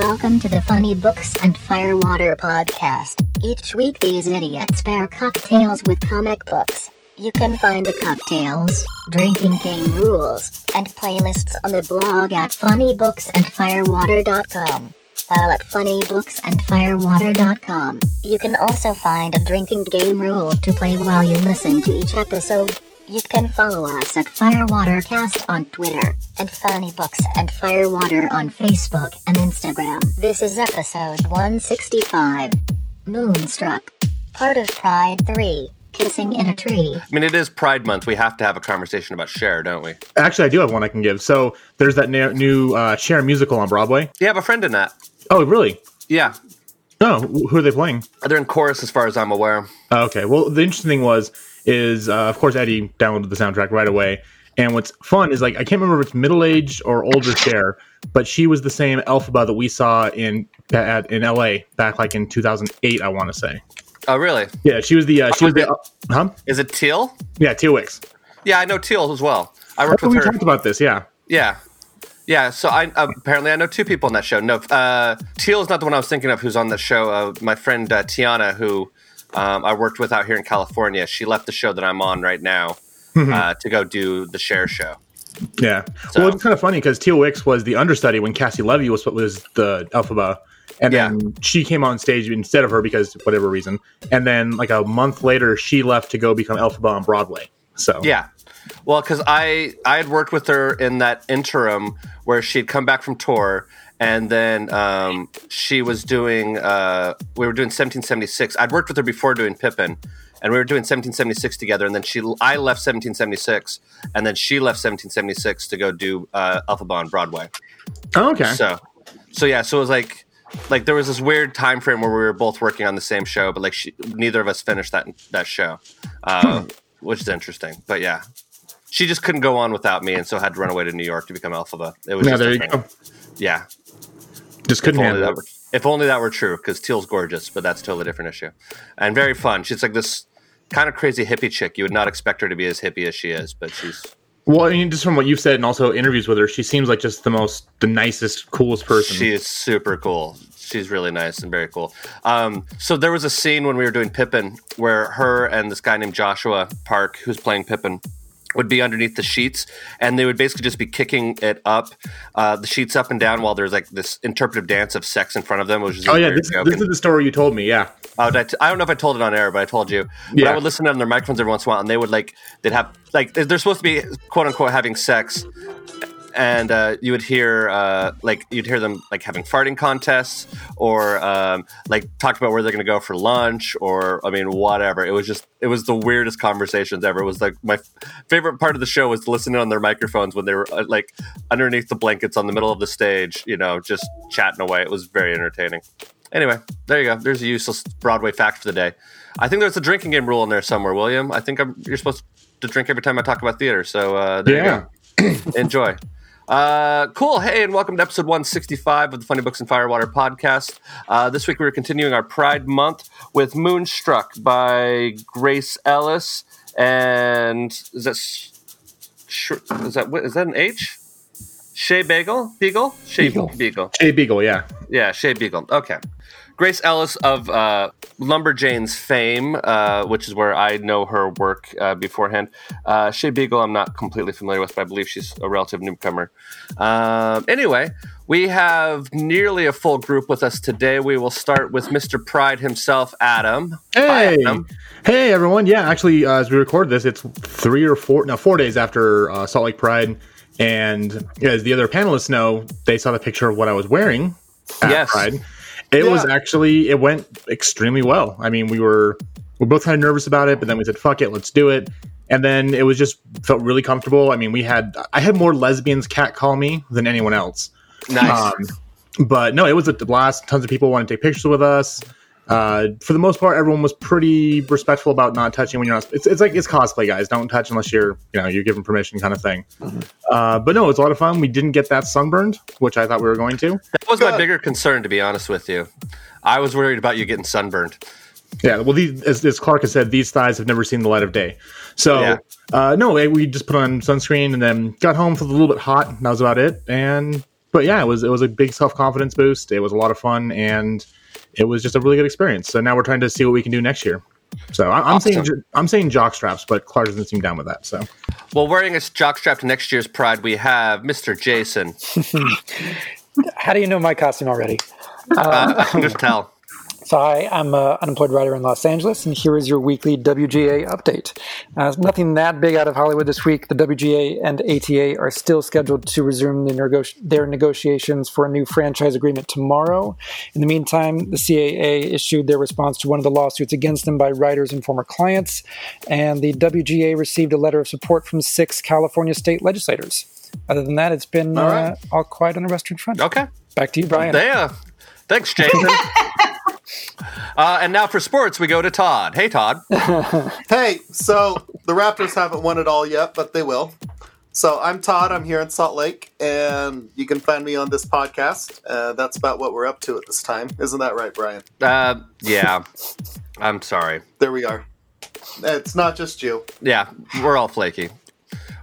Welcome to the Funny Books and Firewater podcast. Each week, these idiots pair cocktails with comic books. You can find the cocktails, drinking game rules, and playlists on the blog at funnybooksandfirewater.com. While at funnybooksandfirewater.com, you can also find a drinking game rule to play while you listen to each episode. You can follow us at Firewatercast on Twitter and Funny Books and Firewater on Facebook and Instagram. This is episode 165 Moonstruck, part of Pride 3 Kissing in a Tree. I mean, it is Pride Month. We have to have a conversation about Cher, don't we? Actually, I do have one I can give. So there's that na- new uh, Cher musical on Broadway. You have a friend in that. Oh, really? Yeah. Oh, who are they playing? They're in chorus as far as I'm aware. Oh, okay. Well, the interesting thing was, is uh, of course Eddie downloaded the soundtrack right away. And what's fun is like I can't remember if it's middle aged or older Cher, but she was the same Elphaba that we saw in at, in L.A. back like in 2008. I want to say. Oh, really? Yeah, she was the uh, she was the uh, huh? Is it Teal? Yeah, Teal Wicks. Yeah, I know Teal as well. I worked with we her. talked about this. Yeah. Yeah. Yeah, so I uh, apparently I know two people on that show. No, uh, Teal is not the one I was thinking of who's on the show. Uh, my friend uh, Tiana, who um, I worked with out here in California, she left the show that I'm on right now uh, to go do the Cher show. Yeah. So- Well, it's kind of funny because Teal Wicks was the understudy when Caissie Levy was was the Elphaba, and Yeah. then she came on stage instead of her because whatever reason. And then like a month later, she left to go become Elphaba on Broadway. So Yeah. Well, because I I had worked with her in that interim where she'd come back from tour, and then um, she was doing. Uh, we were doing 1776. I'd worked with her before doing Pippin, and we were doing 1776 together. And then she, I left 1776, and then she left 1776 to go do uh, Elphaba on Broadway. Oh, okay. So, so yeah, so it was like. Like there was this weird time frame where we were both working on the same show, but like she, neither of us finished that that show, uh, which is interesting. But yeah, she just couldn't go on without me, and so had to run away to New York to become Elphaba. It was yeah, there you thing. go. Yeah, Just if couldn't only, handle that it. were, if only that were true, because Teal's gorgeous, but that's a totally different issue, and very fun. She's like this kind of crazy hippie chick. You would not expect her to be as hippie as she is, but she's Well, I mean, just from what you've said and also interviews with her, she seems like just the most, the nicest, coolest person. She is super cool. She's really nice and very cool. Um, so there was a scene when we were doing Pippin where her and this guy named Joshua Park, who's playing Pippin, would be underneath the sheets, and they would basically just be kicking it up, uh, the sheets up and down, while there's like this interpretive dance of sex in front of them. Which is oh yeah, this, this And- is the story you told me. Yeah. Oh, did I, t- I don't know if I told it on air, but I told you. But Yeah. I would listen on their microphones every once in a while, and they would like they'd have like they're supposed to be quote unquote having sex, and uh, you would hear uh, like you'd hear them like having farting contests or um, like talk about where they're going to go for lunch or I mean whatever. It was just it was the weirdest conversations ever. It was like my f- favorite part of the show was listening on their microphones when they were uh, like underneath the blankets on the middle of the stage, you know, just chatting away. It was very entertaining. Anyway, there you go. There's a useless Broadway fact for the day. I think there's a drinking game rule in there somewhere, William. I think I'm, you're supposed to drink every time I talk about theater. So uh, there Yeah. you go. Enjoy. Uh, cool. Hey, and welcome to episode 165 of the Funny Books and Firewater podcast. Uh, this week we're continuing our Pride Month with Moonstruck by Grace Ellis. And is that, sh- sh- is that, that an H? Shae Bagel? Beagle? Shae Beagle. Beagle. Jay Beagle. Yeah. Yeah, Shae Beagle. Okay. Grace Ellis of uh, Lumberjanes fame, uh, which is where I know her work uh, beforehand. Uh, Shae Beagle, I'm not completely familiar with, but I believe she's a relative newcomer. Um, anyway, we have nearly a full group with us today. We will start with Mr. Pride himself, Adam. Hi, Hey, Adam. hey, everyone! Yeah, actually, uh, as we record this, it's three or four, no, four days after uh, Salt Lake Pride, and as the other panelists know, they saw the picture of what I was wearing at Yes. Pride. It was actually it went extremely well. I mean, we were we are both kind of nervous about it, but then we said, "Fuck it, let's do it." And then it was just felt really comfortable. I mean, we had I had more lesbians cat call me than anyone else. Nice. Um, but no, it was a blast. Tons of people wanted to take pictures with us. Uh, for the most part, everyone was pretty respectful about not touching when you're not. It's, it's like it's cosplay, guys. Don't touch unless you're you know you're given permission, kind of thing. Uh, but no, it was a lot of fun. We didn't get that sunburned, which I thought we were going to. that was my bigger concern, to be honest with you. I was worried about you getting sunburned. Yeah, well, these, as, as Clark has said, these thighs have never seen the light of day. So, Yeah. uh, no, eh, we just put on sunscreen and then got home, felt a little bit hot. And that was about it. And but yeah, it was it was a big self confidence boost. It was a lot of fun, and it was just a really good experience. So now we're trying to see what we can do next year. So I, I'm Awesome. saying I'm saying jock straps, but Clark doesn't seem down with that. So Well, wearing a jockstrap to next year's Pride, we have Mr. Jason. How do you know my costume already? Uh, I can just tell. So, hi, I'm an unemployed writer in Los Angeles, and here is your weekly WGA update. Uh, nothing that big out of Hollywood this week. The WGA and ATA are still scheduled to resume the nego- their negotiations for a new franchise agreement tomorrow. In the meantime, the CAA issued their response to one of the lawsuits against them by writers and former clients, and the WGA received a letter of support from six California state legislators. Other than that, it's been All uh, all quiet on the Western Front. Okay. Back to you, Brian. Yeah. Thanks, Jason. uh, and now for sports, we go to Todd. Hey, Todd. Hey, so the Raptors haven't won it all yet, but they will. So I'm Todd. I'm here in Salt Lake, and you can find me on this podcast. Uh, that's about what we're up to at this time. Isn't that right, Brian? Uh, yeah. I'm sorry. There we are. It's not just you. Yeah, we're all flaky.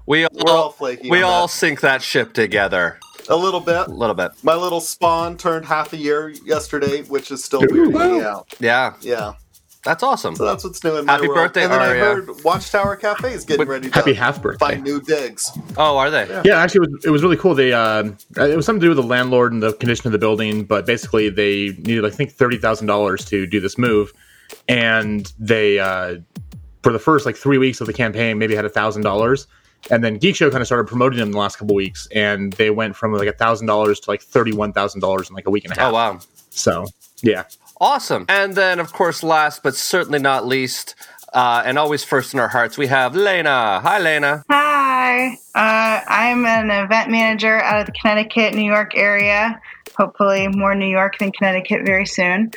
We all, We're all flaky We all that. sink that ship together A little bit. a little bit. My little spawn turned half a year yesterday, which is still weird. me out. Yeah, Yeah. that's awesome. So that's what's new in my Happy world. birthday, And then Aria. I heard Watchtower Cafe is getting Wait, ready to happy half birthday. find new digs. Oh, are they? Yeah, actually, it was, it was really cool. They uh, it was something to do with the landlord and the condition of the building, but basically they needed, I think, thirty thousand dollars to do this move, and they uh, for the first like three weeks of the campaign maybe had a thousand dollars, and then Geek Show kind of started promoting them the last couple weeks, and they went from like a thousand dollars to like thirty one thousand dollars in like a week and a half. Oh, wow. So yeah, Awesome. And then, of course, last but certainly not least, uh, and always first in our hearts, we have Lena. Hi, Lena. Hi, uh, I'm an event manager out of the Connecticut, New York area. Hopefully, more New York than Connecticut very soon.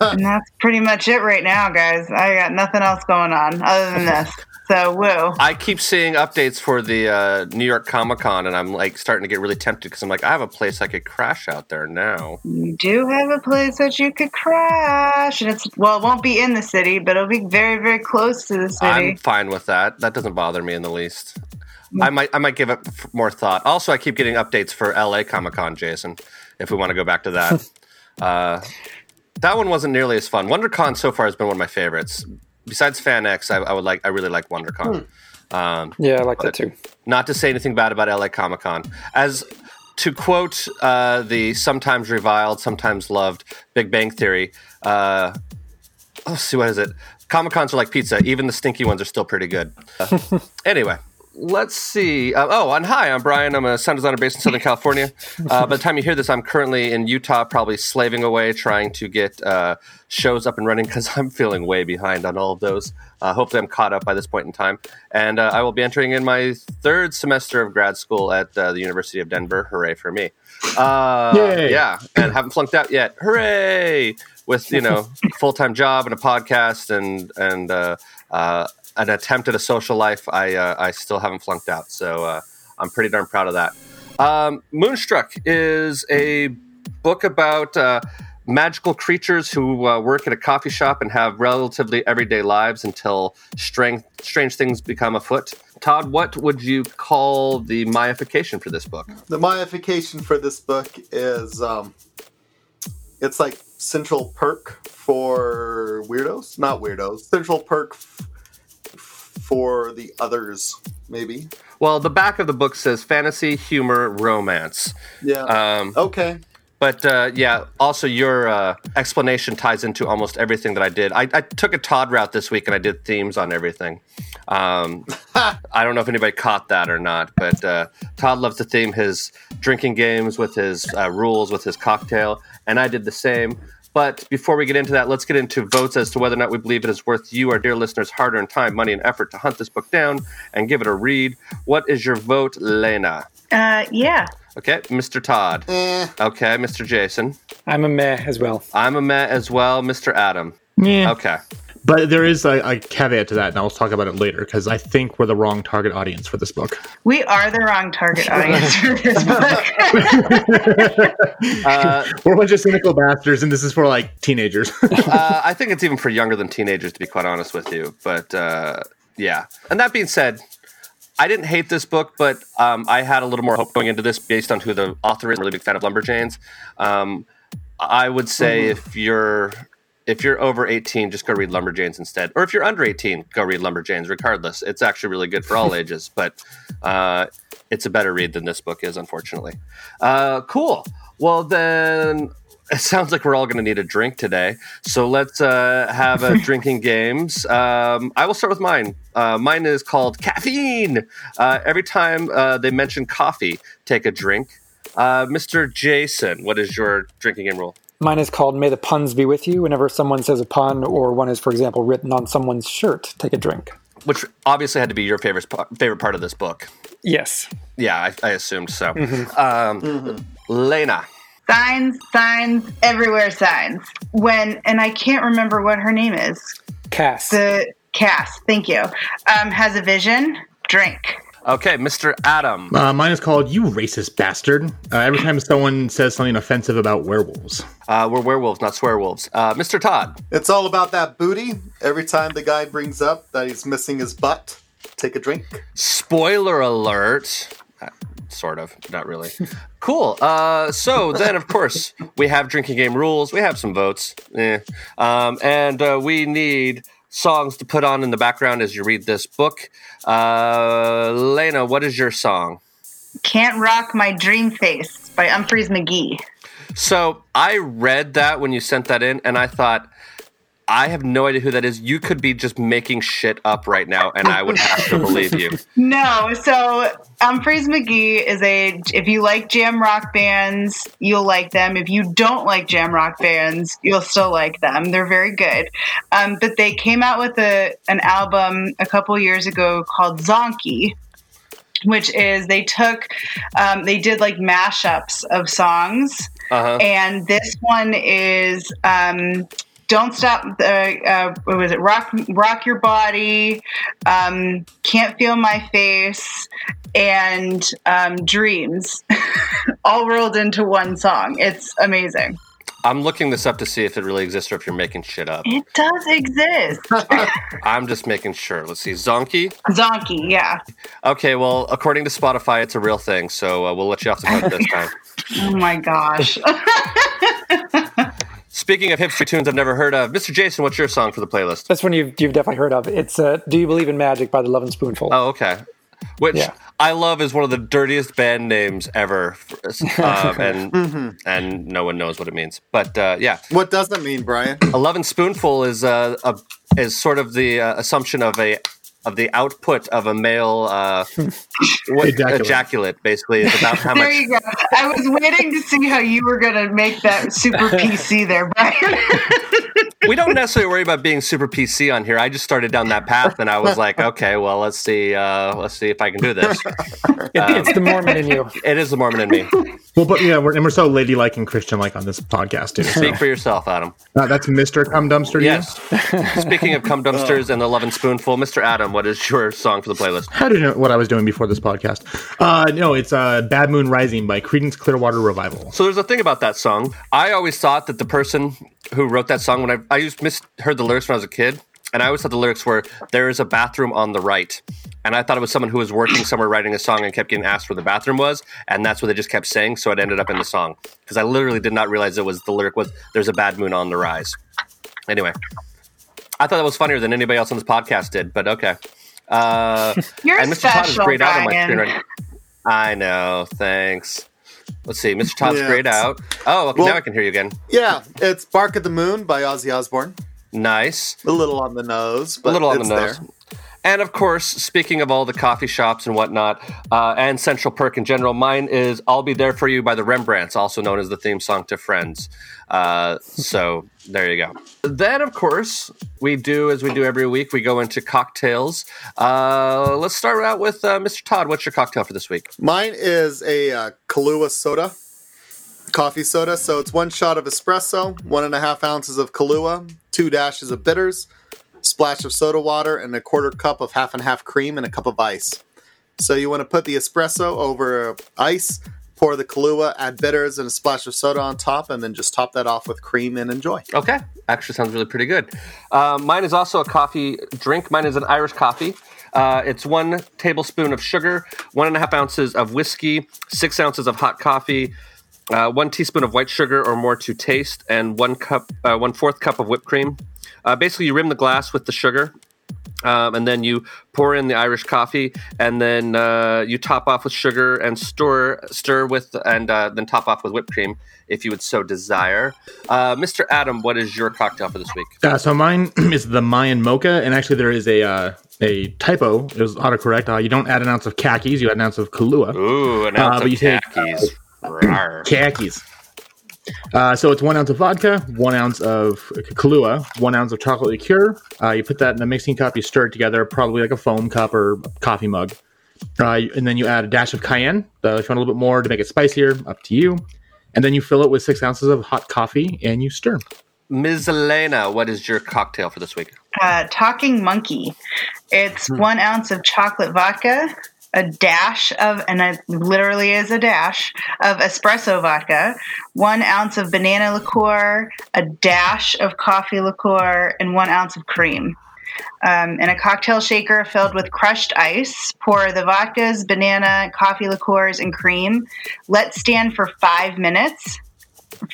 And that's pretty much it right now, guys. I got nothing else going on other than this. So, woo. I keep seeing updates for the uh, New York Comic Con, and I'm like starting to get really tempted because I'm like, I have a place I could crash out there now. You do have a place that you could crash, and it's well, it won't be in the city, but it'll be very, very close to the city. I'm fine with that. That doesn't bother me in the least. I might I might give it f- more thought. Also, I keep getting updates for LA Comic Con, Jason. If we want to go back to that, uh, that one wasn't nearly as fun. WonderCon so far has been one of my favorites. Besides FanX, I, I would like I really like WonderCon. Um, Yeah, I like that too. not to say anything bad about LA Comic Con. As to quote uh, the sometimes reviled, sometimes loved Big Bang Theory, uh, let's see, what is it? Comic Cons are like pizza. Even the stinky ones are still pretty good. Uh, anyway, let's see. Uh, oh, and hi, I'm Brian. I'm a sound designer based in Southern California. Uh, by the time you hear this, I'm currently in Utah, probably slaving away trying to get uh, shows up and running because I'm feeling way behind on all of those. Uh, hopefully, I'm caught up by this point in time. And uh, I will be entering in my third semester of grad school at uh, the University of Denver. Hooray for me! Uh, yeah, and haven't flunked out yet. Hooray! With you know, full time job and a podcast and and uh, uh, an attempt at a social life, I uh, I still haven't flunked out. So uh, I'm pretty darn proud of that. Um, Moonstruck is a book about uh, magical creatures who uh, work at a coffee shop and have relatively everyday lives until strange, strange things become afoot. Todd, what would you call the myification for this book? The myification for this book is um, it's like Central Perk for weirdos, not weirdos. Central Perk f- for the others, maybe. Well, the back of the book says fantasy, humor, romance. Yeah. Um, okay. But uh, yeah, also your uh, explanation ties into almost everything that I did. I, I took a Todd route this week and I did themes on everything. Um, I don't know if anybody caught that or not, but uh, Todd loves to theme his drinking games with his uh, rules, with his cocktail, and I did the same. But before we get into that, let's get into votes as to whether or not we believe it is worth you, our dear listeners, hard earned time, money, and effort to hunt this book down and give it a read. What is your vote, Lena? Uh, yeah. Okay, Mr. Todd. Eh, Okay, Mr. Jason. I'm a meh as well. I'm a meh as well, Mr. Adam. yeah. Okay. But there is a, a caveat to that, and I'll talk about it later because I think we're the wrong target audience for this book. We are the wrong target audience for this book. Uh, We're a bunch of cynical bastards, and this is for like teenagers. uh, I think it's even for younger than teenagers, to be quite honest with you. But uh, yeah. And that being said, I didn't hate this book, but um, I had a little more hope going into this based on who the author is. I'm a really big fan of Lumberjanes. Um, I would say Mm-hmm. if you're if you're over 18, just go read Lumberjanes instead. Or if you're under 18, go read Lumberjanes. Regardless, it's actually really good for all ages, but uh, it's a better read than this book is, unfortunately. Uh, cool. Well, then it sounds like we're all going to need a drink today. So let's uh, have a drinking games. Um, I will start with mine. Uh, mine is called caffeine. Uh, every time uh, they mention coffee, take a drink. Uh, Mr. Jason, what is your drinking game rule? Mine is called May the Puns Be With You. Whenever someone says a pun or one is, for example, written on someone's shirt, take a drink. Which obviously had to be your favorite favorite part of this book. Yes. Yeah, I, I assumed so. Um, Lena. Signs, signs, everywhere signs. When, and I can't remember what her name is. Cass. The cast, thank you, um, has a vision. Drink. Okay, Mr. Adam. Uh, mine is called "You Racist Bastard." Uh, every time someone says something offensive about werewolves, Uh, we're werewolves, not swearwolves. Uh, Mr. Todd. It's all about that booty. Every time the guy brings up that he's missing his butt, take a drink. Spoiler alert. Uh, sort of, not really. Cool. Uh, so then, of course, we have drinking game rules. We have some votes, eh. um, and uh, we need songs to put on in the background as you read this book. Uh, Lena, what is your song? Can't Rock My Dream Face by Umphrey's McGee. So I read that when you sent that in, and I thought, I have no idea who that is. You could be just making shit up right now, and I would have to believe you. No, so Umphrey's McGee is a. If you like jam rock bands, you'll like them. If you don't like jam rock bands, you'll still like them. They're very good. Um, but they came out with a an album a couple years ago called Zonkey, which is they took, um, they did like mashups of songs, Uh-huh. and this one is. Um, don't stop. Uh, uh, what was it? Rock, rock your body. Um, can't feel my face, and um, dreams, all rolled into one song. It's amazing. I'm looking this up to see if it really exists or if you're making shit up. It does exist. I'm just making sure. Let's see. Zonkey. Zonkey, yeah. Okay, well, according to Spotify, it's a real thing, so uh, we'll let you off the hook this time. Oh my gosh. Speaking of hipster tunes I've never heard of, Mr. Jason, what's your song for the playlist? That's one you've, you've definitely heard of. It's uh, Do You Believe in Magic by the Lovin' Spoonful. Oh, okay. Which Yeah. I love is one of the dirtiest band names ever, um, and and no one knows what it means. But uh, yeah, What does it mean, Brian? eleven spoonful is uh, a is sort of the uh, assumption of a of the output of a male uh, what, Ejaculate. ejaculate. Basically, is about how there much. you go. I was waiting to see how you were going to make that super PC there, Brian. we don't necessarily worry about being super PC on here. I just started down that path, and I was like, okay, well, let's see, uh, let's see if I can do this. It- it's the Mormon in you. It is the Mormon in me. well, but yeah, we're, and we're so ladylike and Christian-like on this podcast too. So. Speak for yourself, Adam. Uh, that's Mister Cum Dumpster. Yes. Speaking of cum dumpsters and the Lovin' Spoonful, Mr. Adam, what is your song for the playlist? How did you know what I was doing before this podcast? Uh, no, it's uh, "Bad Moon Rising" by Creedence Clearwater Revival. So there's a thing about that song. I always thought that the person who wrote that song, when I I used misheard the lyrics when I was a kid, and I always thought the lyrics were "There is a bathroom on the right," and I thought it was someone who was working somewhere writing a song and kept getting asked where the bathroom was, and that's what they just kept saying. So it ended up in the song because I literally did not realize it was the lyric was "There's a bad moon on the rise." Anyway, I thought that was funnier than anybody else on this podcast did, but okay. Uh, You're and Mr. Todd is special, grayed out on my screen right I know. Thanks. Let's see. Mr. Todd's Yeah. grayed out. Oh, okay, Well- now I can hear you again. Yeah, it's "Bark at the Moon" by Ozzy Osbourne. Nice. A little on the nose, but a little on the nose. there. And of course, speaking of all the coffee shops and whatnot, uh, and Central Perk in general, mine is "I'll Be There for You" by the Rembrandts, also known as the theme song to Friends. Uh, so there you go. Then, of course, we do as we do every week. We go into cocktails. Uh, let's start out with uh, Mr. Todd. What's your cocktail for this week? Mine is a uh, Kahlua soda, coffee soda. So it's one shot of espresso, one and a half ounces of Kahlua, two dashes of bitters, splash of soda water, and a quarter cup of half and half cream and a cup of ice. So you want to put the espresso over ice, pour the Kahlua, add bitters and a splash of soda on top, and then just top that off with cream and enjoy. Okay, actually sounds really pretty good. Uh, mine is also a coffee drink. Mine is an Irish coffee. Uh, it's one tablespoon of sugar, one and a half ounces of whiskey, six ounces of hot coffee, uh, one teaspoon of white sugar or more to taste, and one cup, uh, one fourth cup of whipped cream. Uh, basically, you rim the glass with the sugar, um, and then you pour in the Irish coffee, and then uh, you top off with sugar and stir stir with, and uh, then top off with whipped cream if you would so desire. Uh, Mr. Adam, what is your cocktail for this week? Uh, so mine is the Mayan mocha, and actually there is a uh, a typo. It was autocorrect. Uh, you don't add an ounce of khakis; you add an ounce of Kahlua. Ooh, an Uh, ounce but of you take, khakis. Uh, so it's one ounce of vodka, one ounce of Kahlua, one ounce of chocolate liqueur. Uh, you put that in a mixing cup. You stir it together, probably like a foam cup or coffee mug. Uh, and then you add a dash of cayenne. Uh, if you want a little bit more to make it spicier, up to you. And then you fill it with six ounces of hot coffee and you stir. Ms. Elena, what is your cocktail for this week? Uh, Talking Monkey. It's one ounce of chocolate vodka, a dash of, and it literally is a dash of espresso vodka, one ounce of banana liqueur, a dash of coffee liqueur, and one ounce of cream. Um, in a cocktail shaker filled with crushed ice, pour the vodkas, banana, coffee liqueurs, and cream. Let stand for five minutes.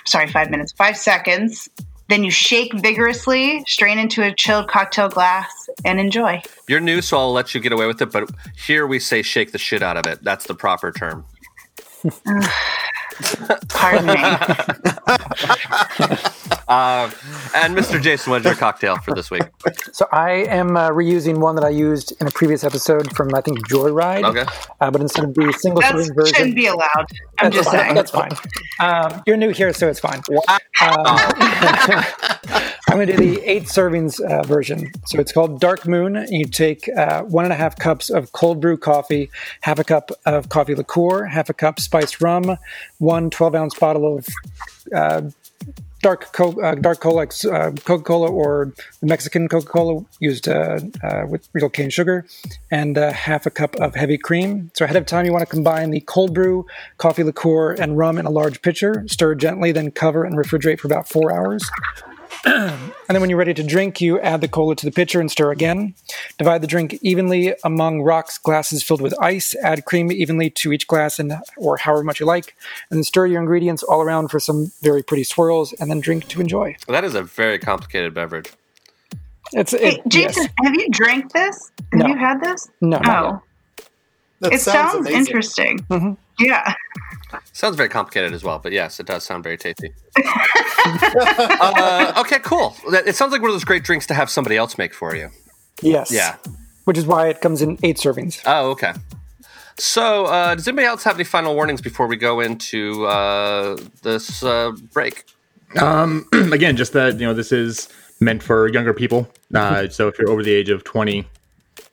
Sorry, five minutes, five seconds. Then you shake vigorously, strain into a chilled cocktail glass, and enjoy. You're new, so I'll let you get away with it, but here we say shake the shit out of it. That's the proper term. Pardon me. Uh, and Mr. Jason, what is your cocktail for this week? So I am uh, reusing one that I used in a previous episode from I think Joyride. Okay. Uh, but instead of the single That serving version, shouldn't be allowed. I'm that's just fine. saying. That's fine. Um, you're new here, so it's fine. Wow. I'm going to do the eight servings uh, version. So it's called Dark Moon. You take uh, one and a half cups of cold brew coffee, half a cup of coffee liqueur, half a cup spiced rum, one 12 ounce bottle of uh, dark co- uh, dark cola, uh, Coca Cola or the Mexican Coca Cola used uh, with real cane sugar, and half a cup of heavy cream. So ahead of time, you want to combine the cold brew, coffee liqueur, and rum in a large pitcher. Stir gently, then cover and refrigerate for about four hours. And then when you're ready to drink, you add the cola to the pitcher and stir again. Divide the drink evenly among rocks glasses filled with ice. Add cream evenly to each glass and or however much you like. And then stir your ingredients all around for some very pretty swirls and then drink to enjoy. That is a very complicated beverage. It's Hey, Jason, yes. have you drank this? Have No. you had this? No. Oh, That it sounds, amazing. interesting. Mhm. Yeah. Sounds very complicated as well, but yes, it does sound very tasty. uh, okay, cool. It sounds like one of those great drinks to have somebody else make for you. Yes. Yeah. Which is why it comes in eight servings. Oh, okay. So, uh, does anybody else have any final warnings before we go into uh, this uh, break? Um, again, just that you know this is meant for younger people. Uh, so if you're over the age of 20,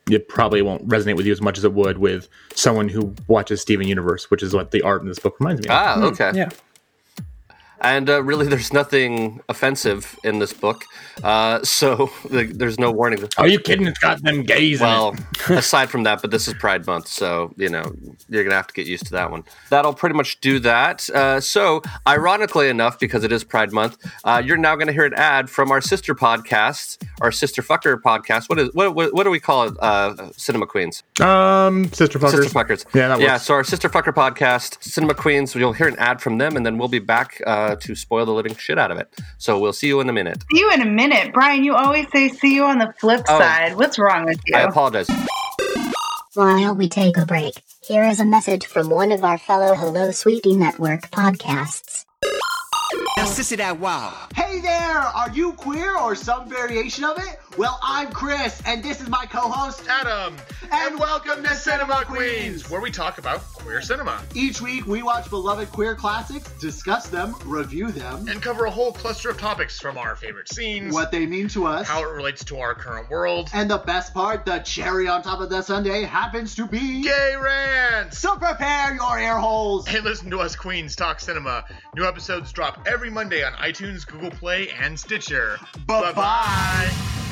it probably won't resonate with you as much as it would with someone who watches Steven Universe, which is what the art in this book reminds me of. Ah, okay. Yeah. And uh, really, there's nothing offensive in this book, uh, so like, there's no warning. Are you kidding? It's got them gays Well, aside from that, but this is Pride Month, so you know you're gonna have to get used to that one. That'll pretty much do that. Uh, so, ironically enough, because it is Pride Month, uh, you're now gonna hear an ad from our sister podcast, our sister fucker podcast. What is what? What, what do we call it? Uh, Cinema Queens. Um, sister fuckers. Sister fuckers. Yeah, that yeah. So our sister fucker podcast, Cinema Queens. You'll hear an ad from them, and then we'll be back uh, to spoil the living shit out of it. So we'll see you in a minute. See you in a minute. Brian, you always say see you on the flip Oh. side. What's wrong with you? I apologize. While we take a break, here is a message from one of our fellow Hello Sweetie Network podcasts. Now, sissy that wow. Hey there! Are you queer or some variation of it? Well, I'm Chris, and this is my co-host. Adam, and welcome to Cinema Queens, where we talk about queer cinema Each week, we watch beloved queer classics, discuss them, review them, and cover a whole cluster of topics from our favorite scenes, what they mean to us, how it relates to our current world, and the best part, the cherry on top of the sundae, happens to be. gay rants. So prepare your ear holes. And listen to us Queens talk cinema. New episodes drop every Monday on iTunes, Google Play, and Stitcher. Bye-bye. Bye-bye.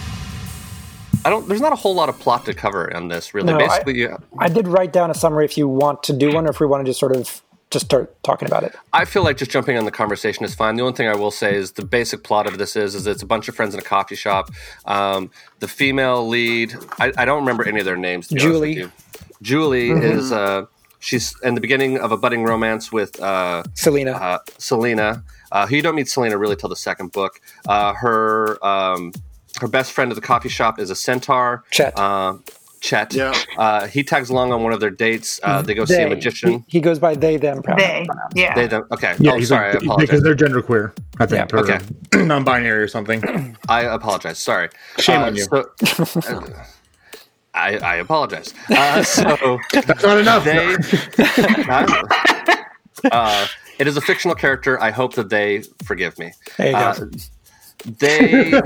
I don't. There's not a whole lot of plot to cover on this, really. No, I- Basically, you, I did write down a summary if you want to do one or if we want to just sort of just start talking about it. I feel like just jumping on the conversation is fine. The only thing I will say is the basic plot of this is is it's a bunch of friends in a coffee shop. Um, the female lead, I, I don't remember any of their names. Julie. Julie is uh, she's in the beginning of a budding romance with uh, Selena. uh, Selena. Uh, who you don't meet Selena really till the second book. Uh, her um, her best friend at the coffee shop is a centaur. Chet. Uh, Chet. Yeah. Uh, he tags along on one of their dates. Uh, they go see a magician. He, he goes by they, them. pronoun- They, yeah. They don't. Okay. Yeah, oh, he's sorry. I apologize. because they're genderqueer, I think, Yeah, or okay. non-binary or something. I apologize. Sorry. Shame Uh, on you. so- uh, I, I apologize. Uh, so That's not enough. they. uh, it is a fictional character. I hope that they forgive me. There you go. Uh, they. um,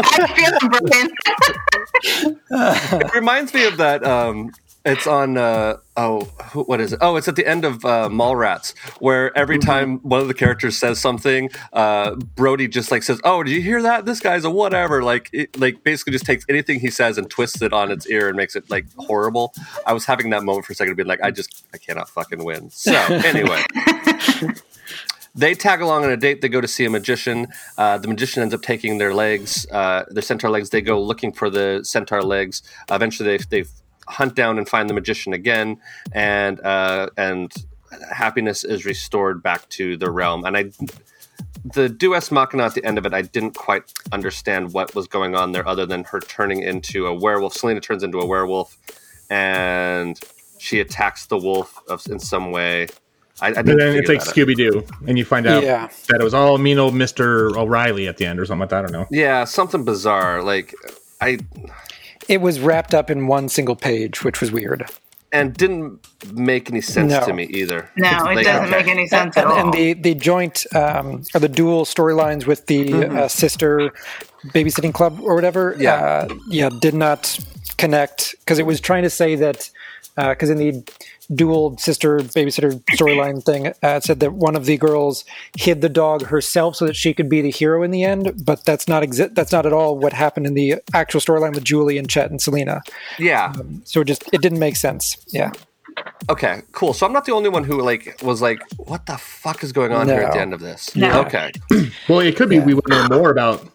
I feel them, Brian. it reminds me of that. Um, it's on. Uh, oh, what is it? Oh, it's at the end of uh, Mallrats, where every time one of the characters says something, uh, Brodie just like says, "Oh, did you hear that? This guy's a whatever." Like, it, like basically just takes anything he says and twists it on its ear and makes it like horrible. I was having that moment for a second, being like, "I just, I cannot fucking win." So anyway. They tag along on a date. They go to see a magician. Uh, the magician ends up taking their legs, uh, their centaur legs. They go looking for the centaur legs. eventually, they, they hunt down and find the magician again, and uh, and happiness is restored back to the realm. And I, the Deus Machina at the end of it, I didn't quite understand what was going on there, other than her turning into a werewolf. Selena turns into a werewolf, and she attacks the wolf of, in some way. I, I didn't then it's like. Scooby Doo, and you find out Yeah. that it was all mean old Mister O'Reilly at the end, or something like that. I don't know. Yeah, something bizarre. Like I It was wrapped up in one single page, which was weird. and didn't make any sense No. to me either. No, it Like, doesn't okay. make any sense and, at all. and the the joint um, or the dual storylines with the uh, sister babysitting club or whatever. Yeah. uh, yeah, did not connect because it was trying to say that because in the dual sister babysitter storyline thing, uh, said that one of the girls hid the dog herself so that she could be the hero in the end. But that's not exi- That's not at all what happened in the actual storyline with Julie and Chet and Selena. Yeah. So it just it didn't make sense. Yeah. Okay. Cool. So I'm not the only one who like was like, "What the fuck is going on here at the end of this?" No. Okay. Well, it could be we would know more about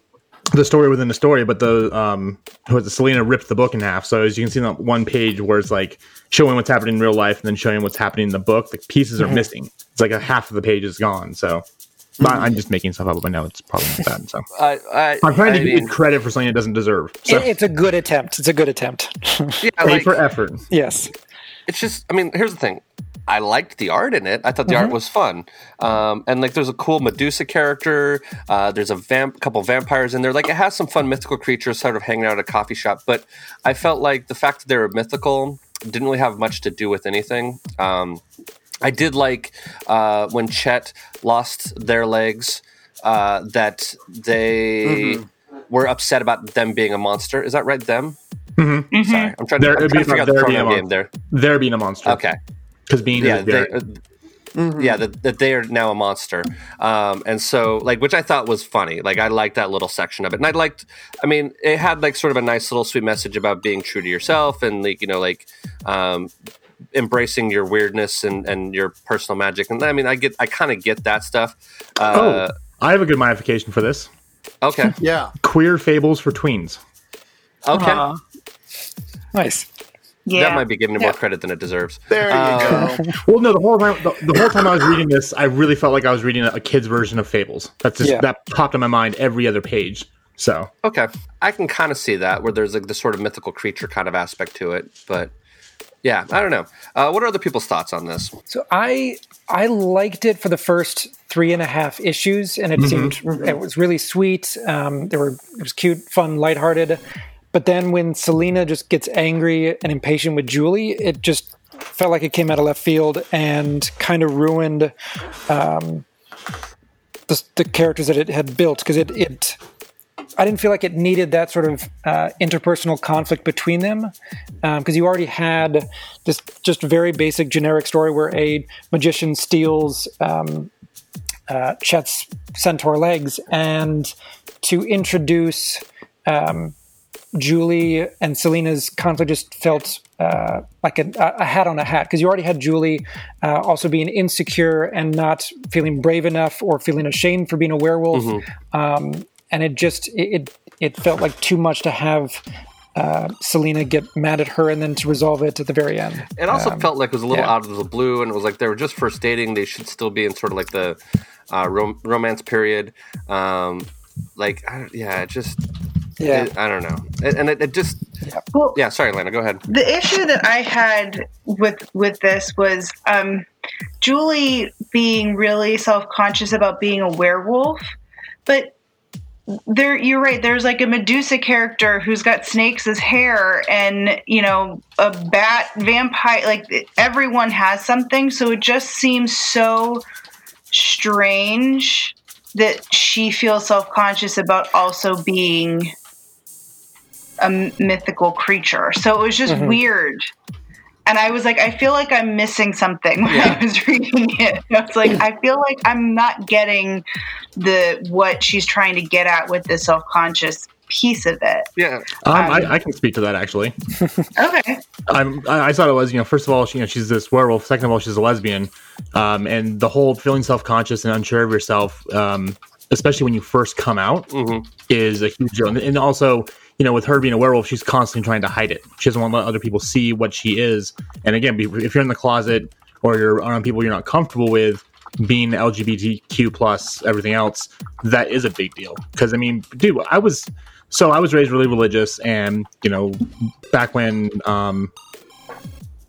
the story within the story, but the um, who was it? Selena ripped the book in half. So as you can see on that one page where it's like showing what's happening in real life and then showing what's happening in the book, the pieces are missing. It's like a half of the page is gone. So. but I'm just making stuff up, but now it's probably not that. So I, I, I'm trying to I give mean, you credit for something it doesn't deserve. So It- it's a good attempt. It's a good attempt. yeah, pay like, for effort. yes. it's just. I mean, here's the thing. I liked the art in it. I thought the art was fun, um, and like there's a cool Medusa character. Uh, there's a vamp, couple vampires in there. Like it has some fun mythical creatures sort of hanging out at a coffee shop. But I felt like the fact that they were mythical didn't really have much to do with anything. Um, I did like uh, when Chet lost their legs. Uh, that they were upset about them being a monster. Is that right? Them. Mm-hmm. Sorry, I'm trying There- to, I'm trying be to figure out the pronoun game there. There being a monster. Okay. Because being Yeah, is they, very- uh, yeah, that, that they are now a monster, um, and so like, which I thought was funny. Like, I liked that little section of it, and I liked. I mean, it had like sort of a nice little sweet message about being true to yourself and like you know like. Um, embracing your weirdness and, and your personal magic and i mean i get i kind of get that stuff uh, oh, I have a good modification for this. okay Yeah. Queer fables for tweens. okay Aw. Nice. Yeah. that might be giving it more credit than it deserves There you Uh, go. Well, no, the whole time the, the whole time I was reading this, I really felt like I was reading a, a kid's version of fables. That's just Yeah. that popped in my mind every other page. So Okay, I can kind of see that where there's like the sort of mythical creature kind of aspect to it, but yeah, I don't know. Uh, what are other people's thoughts on this? So I I liked it for the first three and a half issues, and it seemed it was really sweet. Um, there were it was cute, fun, lighthearted. But then when Selena just gets angry and impatient with Julie, it just felt like it came out of left field and kind of ruined um, the, the characters that it had built because it it I didn't feel like it needed that sort of uh, interpersonal conflict between them because you already had this just very basic generic story where a magician steals um, uh, Chet's centaur legs, and to introduce um, Julie and Selena's conflict just felt uh, like a, a, hat on a hat because you already had Julie uh, also being insecure and not feeling brave enough or feeling ashamed for being a werewolf, Mm-hmm. um, and it just it it felt like too much to have. Uh, Selena get mad at her and then to resolve it at the very end. It also Um, felt like it was a little yeah. out of the blue, and it was like they were just first dating. They should still be in sort of like the uh, rom- romance period. Um, like, I don't, yeah, it just, Yeah. it- I don't know, and, and it, it just, Well, yeah. Sorry, Lana, go ahead. the issue that I had with with this was um, Julie being really self conscious about being a werewolf, but there you're right. There's like a Medusa character who's got snakes as hair, and you know a bat vampire. Like everyone has something, so it just seems so strange that she feels self conscious about also being a mythical creature. So it was just Mhm. weird. And I was like, I feel like I'm missing something when Yeah. I was reading it. I was like, I feel like I'm not getting the what she's trying to get at with the self conscious piece of it. Yeah, Um, Um, I, I can speak to that actually. Okay. I'm, I I thought it was, you know, first of all, she, you know, she's this werewolf. Second of all, she's a lesbian, um, and the whole feeling self-conscious and unsure of yourself, um, especially when you first come out, hmm is a huge deal. And, and also, you know, with her being a werewolf, she's constantly trying to hide it. She doesn't want to let other people see what she is. And again, if you're in the closet or you're around people you're not comfortable with, being LGBTQ plus everything else, that is a big deal. Because I mean, dude, I was so I was raised really religious, and you know, back when um,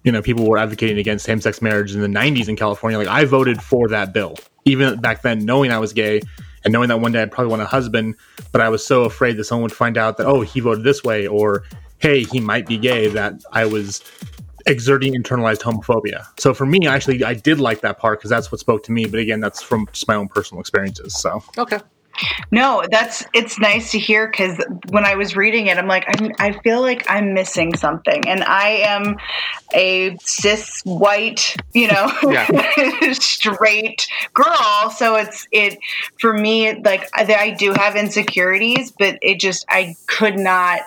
you know people were advocating against same-sex marriage in the 90s in California, like I voted for that bill, even back then, knowing I was gay and knowing that one day I'd probably want a husband, but I was so afraid that someone would find out that oh he voted this way or hey he might be gay that I was exerting internalized homophobia. So for me, actually, I did like that part because that's what spoke to me. But again, that's from just my own personal experiences. So okay. No, that's it's nice to hear because when I was reading it, I'm like, I'm, I feel like I'm missing something, and I am a cis white, you know, straight girl. So it's it for me. Like I, I do have insecurities, but it just I could not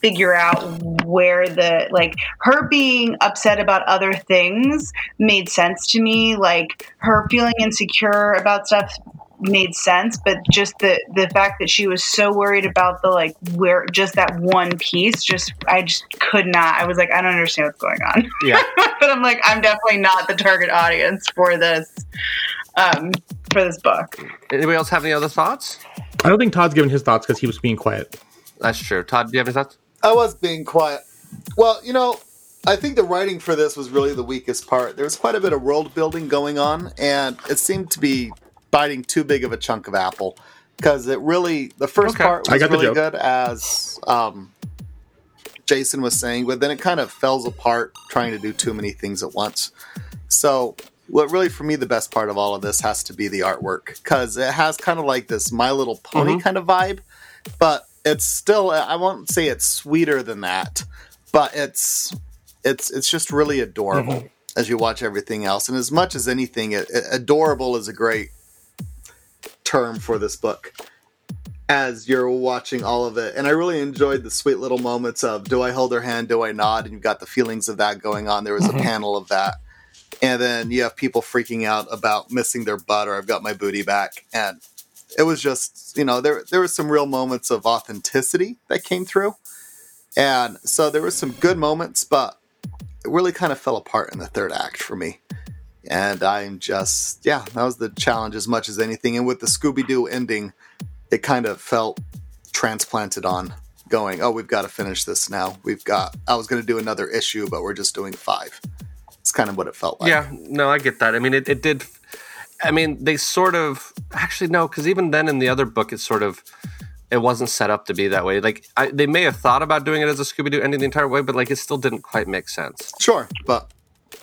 figure out where the like her being upset about other things made sense to me like her feeling insecure about stuff made sense but just the the fact that she was so worried about the like where just that one piece just i just could not i was like i don't understand what's going on Yeah. but i'm like i'm definitely not the target audience for this um for this book Anybody else have any other thoughts? I don't think Todd's given his thoughts because he was being quiet. That's true. Todd, do you have any thoughts? I was being quiet. Well, you know, I think the writing for this was really the weakest part. There was quite a bit of world building going on, and it seemed to be biting too big of a chunk of apple because it really the first Okay. part was really good as um, Jason was saying, but then it kind of fells apart trying to do too many things at once. So. What really, for me, the best part of all of this has to be the artwork because it has kind of like this My Little Pony Mhm. kind of vibe, but it's still I won't say it's sweeter than that, but it's it's it's just really adorable as you watch everything else. And as much as anything, it, it- adorable is a great term for this book. As you're watching all of it, and I really enjoyed the sweet little moments of "Do I hold her hand? Do I nod? And you've got the feelings of that going on. There was a mm-hmm. panel of that, and then you have people freaking out about missing their butt or "I've got my booty back," and it was just you know there there was some real moments of authenticity that came through and so there were some good moments but it really kind of fell apart in the third act for me and i'm just yeah that was the challenge as much as anything and with the scooby-doo ending it kind of felt transplanted on going oh we've got to finish this now we've got i was going to do another issue but we're just doing five it's kind of what it felt like Yeah, no, I get that. I mean, it, it did. I mean, they sort of actually no, because even then in the other book, it's sort of it wasn't set up to be that way. Like I, they may have thought about doing it as a Scooby Doo ending the entire way, but like it still didn't quite make sense. sure but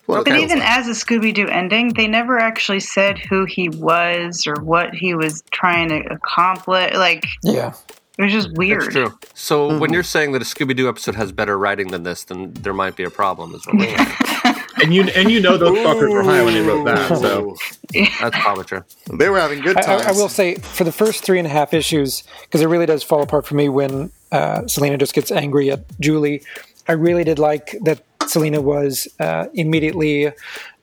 what it But even like. as a Scooby Doo ending, they never actually said who he was or what he was trying to accomplish. Like, Yeah. it was just weird. That's true. So Mm-hmm. when you're saying that a Scooby Doo episode has better writing than this, then there might be a problem. Is what we're. And you and you know those fuckers were high when they wrote that. So That's probably true. they were having good I, times I, I will say for the first three and a half issues, because it really does fall apart for me when uh, Selena just gets angry at Julie. I really did like that Selena was uh, immediately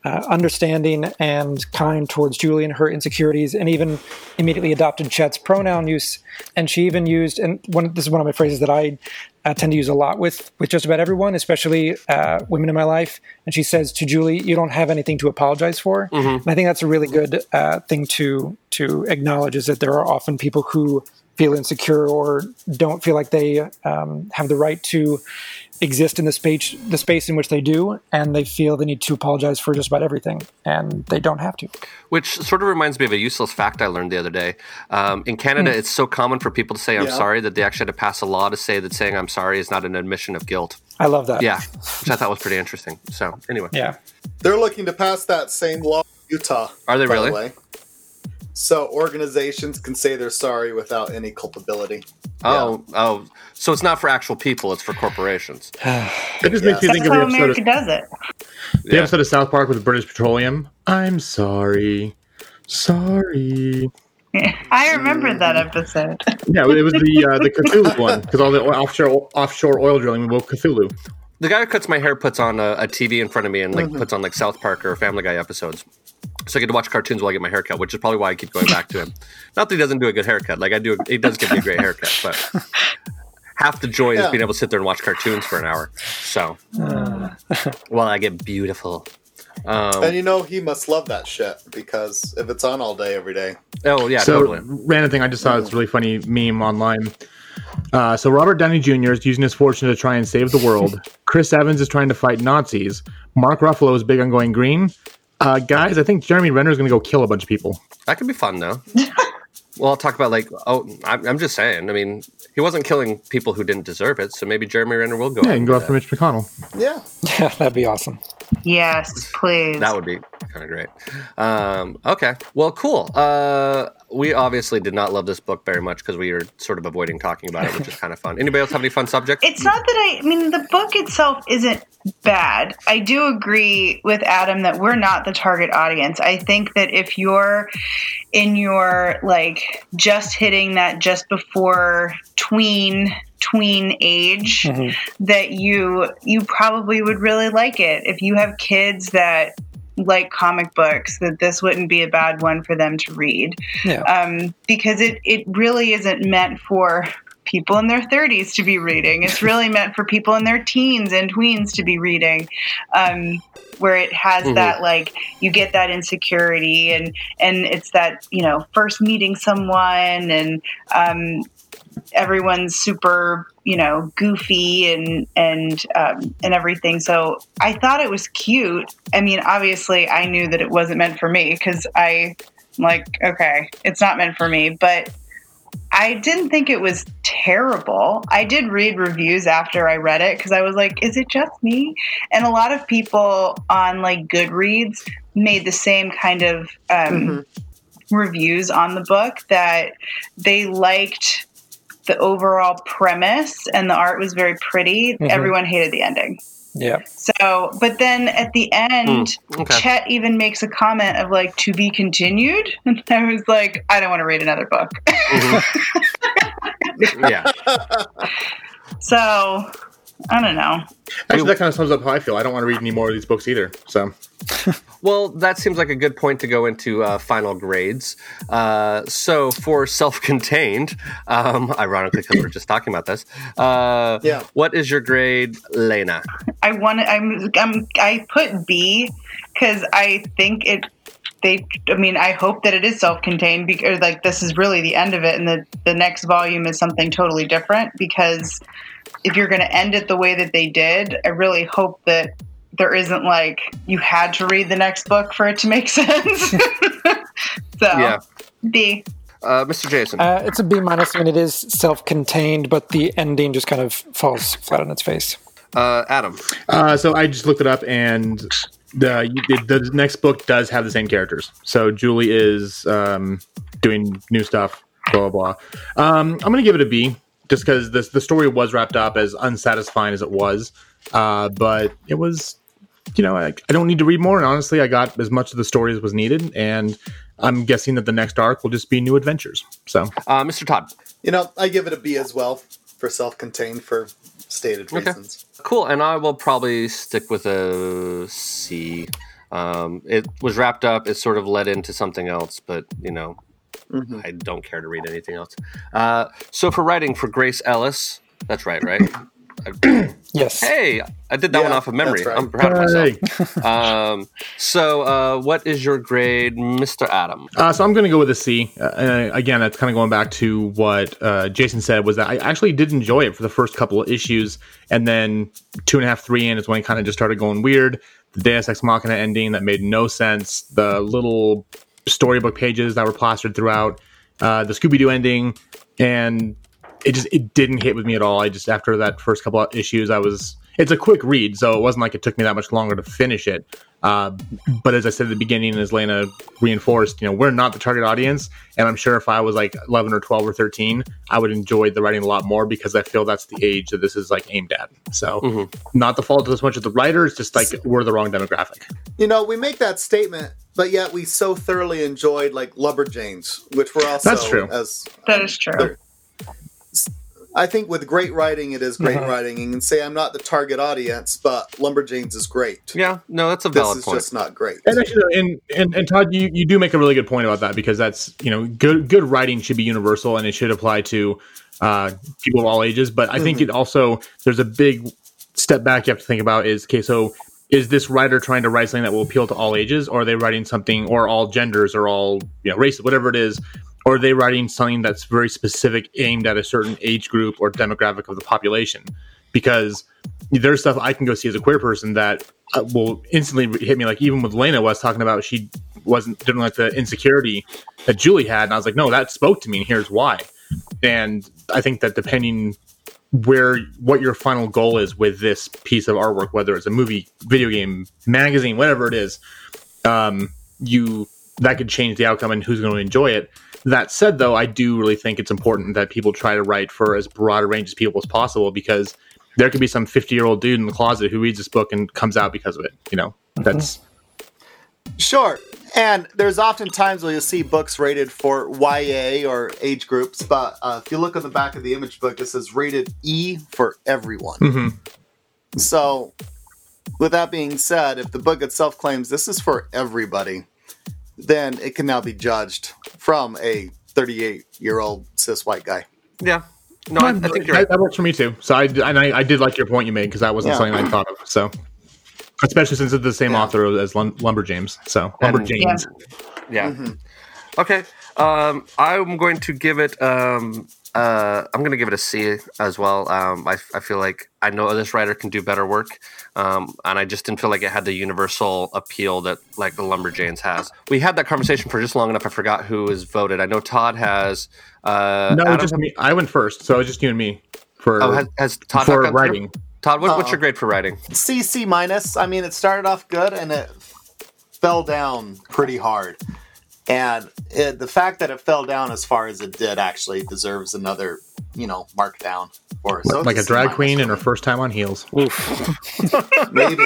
uh, understanding and kind towards Julie and her insecurities, and even immediately adopted Chet's pronoun use. And she even used, and one, this is one of my phrases that I uh, tend to use a lot with with just about everyone, especially uh, women in my life. And she says to Julie, "You don't have anything to apologize for." And I think that's a really good uh, thing to to acknowledge is that there are often people who feel insecure or don't feel like they um, have the right to exist in the space the space in which they do and they feel they need to apologize for just about everything and they don't have to Which sort of reminds me of a useless fact I learned the other day. Um, in Canada, it's so common for people to say "I'm Yeah. sorry" that they actually had to pass a law to say that saying "I'm sorry" is not an admission of guilt. i love that Yeah, which I thought was pretty interesting. So anyway, yeah They're looking to pass that same law in Utah. Are they by the really? way. So organizations can say they're sorry without any culpability. Oh, oh, so it's not for actual people; it's for corporations. It just makes me That's think of how the episode, America of, does it. the Yeah. episode of South Park with British Petroleum. I'm sorry. Sorry. I remember that episode. Yeah, it was the uh, the Cthulhu one because all the offshore offshore oil drilling woke Cthulhu. The guy who cuts my hair puts on a, a TV in front of me and like puts on like South Park or Family Guy episodes. So I get to watch cartoons while I get my haircut, which is probably why I keep going back to him. Not that he doesn't do a good haircut. Like I do, he does give me a great haircut, but half the joy is being able to sit there and watch cartoons for an hour. So while I get beautiful. Um, And you know he must love that shit because if it's on all day every day. oh yeah, so totally. random thing I just saw this really funny meme online. Uh, so Robert Downey Jr. is using his fortune to try and save the world. Chris Evans is trying to fight Nazis. Mark Ruffalo is big on going green. Uh, guys, I think Jeremy Renner is going to go kill a bunch of people. That could be fun though. well, I'll talk about like oh, I'm, I'm just saying. I mean, he wasn't killing people who didn't deserve it, so maybe Jeremy Renner will go. Yeah, you can and go after that. Mitch McConnell. Yeah. yeah that'd be awesome Yes, please. That would be kind of great. Um, okay, well, cool. Uh, we obviously did not love this book very much because we were sort of avoiding talking about it, which is kind of fun. Anybody else have any fun subjects? It's not that I, I mean, the book itself isn't bad. I do agree with Adam that we're not the target audience. I think that if you're in your like just hitting that just before tween tween age mm-hmm. that you you probably would really like it if you have kids that like comic books that this wouldn't be a bad one for them to read. Yeah. Um, because it, it really isn't meant for people in their 30s to be reading. It's really meant for people in their teens and tweens to be reading, um, where it has that like you get that insecurity and and it's that you know first meeting someone and um, everyone's super you know goofy and and um, and everything. So I thought it was cute. I mean, obviously, I knew that it wasn't meant for me because I like okay, it's not meant for me, but. I didn't think it was terrible. I did read reviews after I read it because I was like, is it just me? And a lot of people on like Goodreads made the same kind of um, reviews on the book that they liked the overall premise and the art was very pretty. Everyone hated the ending. yeah So, but then at the end, Hmm, okay. Chet even makes a comment of like to be continued. And I was like, I don't want to read another book. yeah, so, I don't know. Actually, that kind of sums up how I feel. I don't want to read any more of these books either. So Well, that seems like a good point to go into uh, final grades. Uh, so, for self-contained, um, ironically, because we're just talking about this, uh, Yeah. What is your grade, Lena? I want I'm, I'm I put B because I think it. They, I mean, I hope that it is self-contained because, like, this is really the end of it, and the the next volume is something totally different. Because if you're going to end it the way that they did, I really hope that there isn't like you had to read the next book for it to make sense. so, Yeah. B. Uh, Mr. Jason. uh, it's a b minus i mean it is self-contained but the ending just kind of falls flat on its face Uh, Adam. Uh, so I just looked it up, and the the the next book does have the same characters. So Julie is um, doing new stuff. Blah blah. blah. Um, I'm gonna give it a B, just because the the story was wrapped up as unsatisfying as it was. Uh, but it was, you know, I, I don't need to read more. And honestly, I got as much of the story as was needed, and I'm guessing that the next arc will just be new adventures. So Uh, Mr. Todd. You know, I give it a B as well. for self-contained for stated Okay. reasons. Cool, and I will probably stick with a C. Um, it was wrapped up. It sort of led into something else, but you know, Mhm. I don't care to read anything else. Uh, so for writing for Grace Ellis, that's right, right? I- Yes. hey, I did that one off of memory. right. I'm proud of myself. um, so, uh, what is your grade, Mr. Adam? Uh, so I'm going to go with a C. Uh, again, that's kind of going back to what uh, Jason said was that I actually did enjoy it for the first couple of issues, and then two and a half, three in is when it kind of just started going weird. The Deus Ex Machina ending that made no sense. The little storybook pages that were plastered throughout. Uh, the Scooby Doo ending, and it just it didn't hit with me at all. I just after that first couple of issues, I was. It's a quick read, so it wasn't like it took me that much longer to finish it. Uh, but as I said at the beginning, as Lena reinforced, you know, we're not the target audience, and I'm sure if I was like 11 or 12 or 13, I would enjoy the writing a lot more because I feel that's the age that this is like aimed at. So, Mhm. not the fault of as much of the writers, just like we're the wrong demographic. You know, we make that statement, but yet we so thoroughly enjoyed like Lumberjanes, which were also That's true. as That is true. I think with great writing, it is great Uh-huh. writing. You can say I'm not the target audience, but Lumberjanes is great. Yeah, no, that's a This valid is point. just not great. And actually, and, and, and Todd, you, you do make a really good point about that because that's you know good good writing should be universal and it should apply to uh, people of all ages. But I think it also there's a big step back you have to think about is okay, so is this writer trying to write something that will appeal to all ages, or are they writing something or all genders or all you know races, whatever it is, or are they writing something that's very specific, aimed at a certain age group or demographic of the population? Because there's stuff I can go see as a queer person that uh, will instantly hit me. Like even with Lena was talking about, she wasn't didn't like the insecurity that Julie had, and I was like, no, that spoke to me, and here's why. And I think that depending where what your final goal is with this piece of artwork, whether it's a movie, video game, magazine, whatever it is, um, you that could change the outcome and who's going to enjoy it. That said, though, I do really think it's important that people try to write for as broad a range of people as possible because there could be some 50 year old dude in the closet who reads this book and comes out because of it. You know, that's Sure. And there's often times where you'll see books rated for YA or age groups, but uh, if you look on the back of the image book, it says rated E for everyone. Mhm. So, with that being said, if the book itself claims this is for everybody, then it can now be judged from a 38 year old cis white guy. Yeah, no, I, I think you're right. that, that works for me too. So I and I, I did like your point you made because that wasn't Yeah. something I thought of. So especially since it's the same Yeah. author as Lum- Lumberjanes. So And- Lumberjanes. Yeah. Mm-hmm. Okay. Um, I'm going to give it. Um, uh, I'm going to give it a C as well. Um, I, I feel like I know this writer can do better work, um, and I just didn't feel like it had the universal appeal that like the Lumberjanes has. We had that conversation for just long enough. I forgot who was voted. I know Todd has. Uh, No, Adam- just me. I went first, so it was just you and me for oh, has, has Todd for not gone through? writing. Todd, what, what's Uh-oh. your grade for writing? C C minus. I mean, it started off good and it fell down pretty hard. And it, the fact that it fell down as far as it did actually deserves another, you know, markdown for it. So like a drag queen for in her first time on heels. Maybe.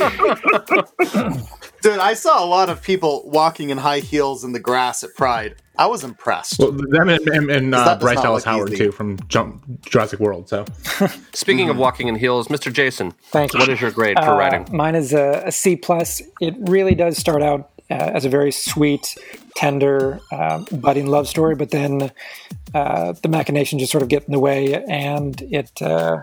Dude, I saw a lot of people walking in high heels in the grass at Pride. I was impressed. Well, them and, and, and uh, Bryce not Dallas Howard easy. too from Jump Jurassic World. So Speaking Mm-hmm. of walking in heels, Mr. Jason, Thank you. what is your grade for Uh, writing? Mine is a, a C plus. It really does start out uh, as a very sweet, tender, uh, budding love story, but then uh, the machinations just sort of get in the way, and it uh,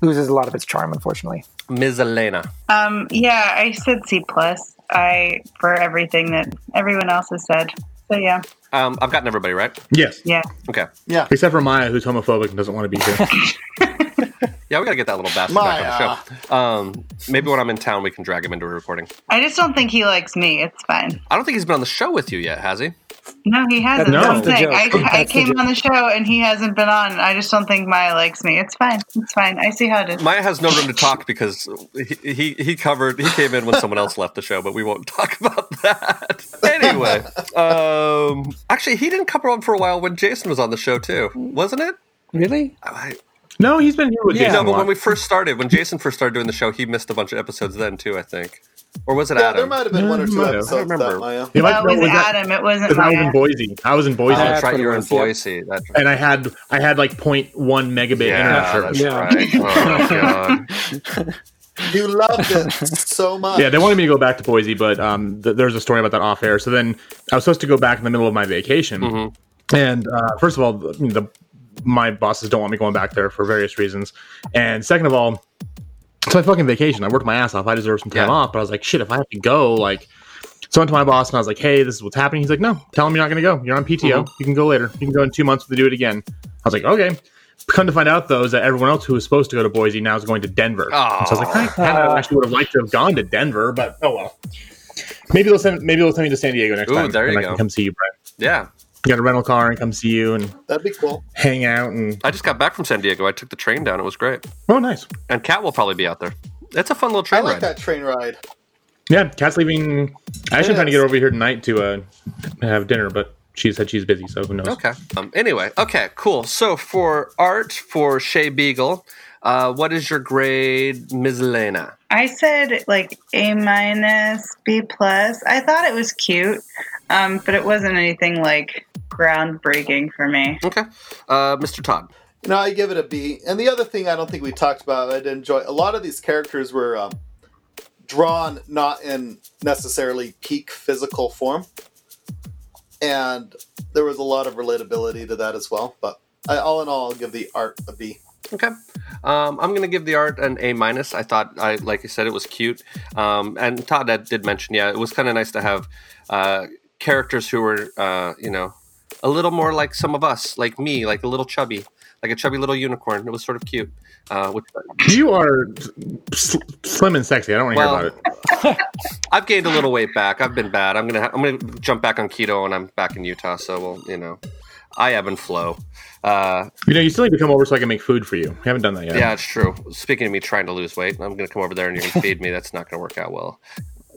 loses a lot of its charm, unfortunately. Ms. Elena. Um, yeah, I said C plus. I for everything that everyone else has said. So yeah, Um, I've gotten everybody right. yes, yeah. Okay. yeah. except for Maya, who's homophobic and doesn't want to be here. Yeah, we gotta get that little bastard back on the show. Um, maybe when I'm in town, we can drag him into a recording. I just don't think he likes me. It's fine. I don't think he's been on the show with you yet, has he? No, he hasn't. No. That's the That's the. I, joke. I That's the came on the show and he hasn't been on. I just don't think Maya likes me. It's fine. It's fine. I see how it is. Maya has no room to talk because he, he he covered he came in when someone else left the show, but we won't talk about that. Anyway, um, actually, he didn't cover on for a while when Jason was on the show too, wasn't it? Really? I, No, he's been here with Yeah. Jason. No, but when we first started, when Jason first started doing the show, he missed a bunch of episodes then too. I think, or was it Yeah, Adam? there might have been one or two might have. episodes I of remember. that, Maya. He might- That no, was was that- Adam. It wasn't Because I was in Boise. I was in Boise, Oh, that's That's right. You were in was, yeah. Boise. That's right. and I had I had like 0.1 megabit Yeah, internet that's service. right. Oh god. You loved it so much. Yeah, they wanted me to go back to Boise, but um, th- there's a story about that off air. So then I was supposed to go back in the middle of my vacation, Mm-hmm. and uh, first of all, the, the my bosses don't want me going back there for various reasons, and second of all, it's my fucking vacation. I worked my ass off. I deserve some time Yeah. off, but I was like, shit, if I have to go, like. So I went to my boss and I was like, "Hey, this is what's happening." He's like, "No, tell him you're not going to go. You're on PTO. Mm-hmm. You can go later. You can go in two months to do it again." I was like, "Okay." Come to find out, though, is that everyone else who was supposed to go to Boise now is going to Denver. So I was like, I kind of actually would have liked to have gone to Denver, but oh well. Maybe they'll send maybe they'll send me to San Diego next Ooh, time. there you and I go. can come see you, Brett. Yeah, Get a rental car and come see you and That'd be cool. hang out and I just got back from San Diego. I took the train down. It was great, oh, nice. and Kat will probably be out there. It's a fun little train ride. I like ride. that train ride. Yeah, Kat's leaving. I actually Yes. trying to get her over here tonight to uh, have dinner, but she said she's busy, so who knows? Okay. Um, anyway, okay, cool. So for art for Shae Beagle, uh, what is your grade, Ms. Lena? I said like A minus, B plus. I thought it was cute, um, but it wasn't anything like groundbreaking for me. Okay. Uh, Mr. Todd. No, I give it a B. And the other thing I don't think we talked about, I'd enjoy a lot of these characters were um, drawn not in necessarily peak physical form, and there was a lot of relatability to that as well. But I, all in all, I'll give the art a B. Okay. Um, I'm going to give the art an A minus. I thought, I like I said, it was cute. Um, and Todd that did mention, yeah, it was kind of nice to have uh, characters who were, uh, you know, a little more like some of us, like me, like a little chubby, like a chubby little unicorn. It was sort of cute. Uh, which, You are sl- slim and sexy. I don't want to Well, hear about it. I've gained a little weight back. I've been bad. I'm gonna ha- I'm gonna jump back on keto, and I'm back in Utah. So we'll, you know, I ebb and flow. Uh, You know, you still need to come over so I can make food for you. We haven't done that yet. yeah, it's true. Speaking of me trying to lose weight, I'm gonna come over there and you're gonna feed me. That's not gonna work out well.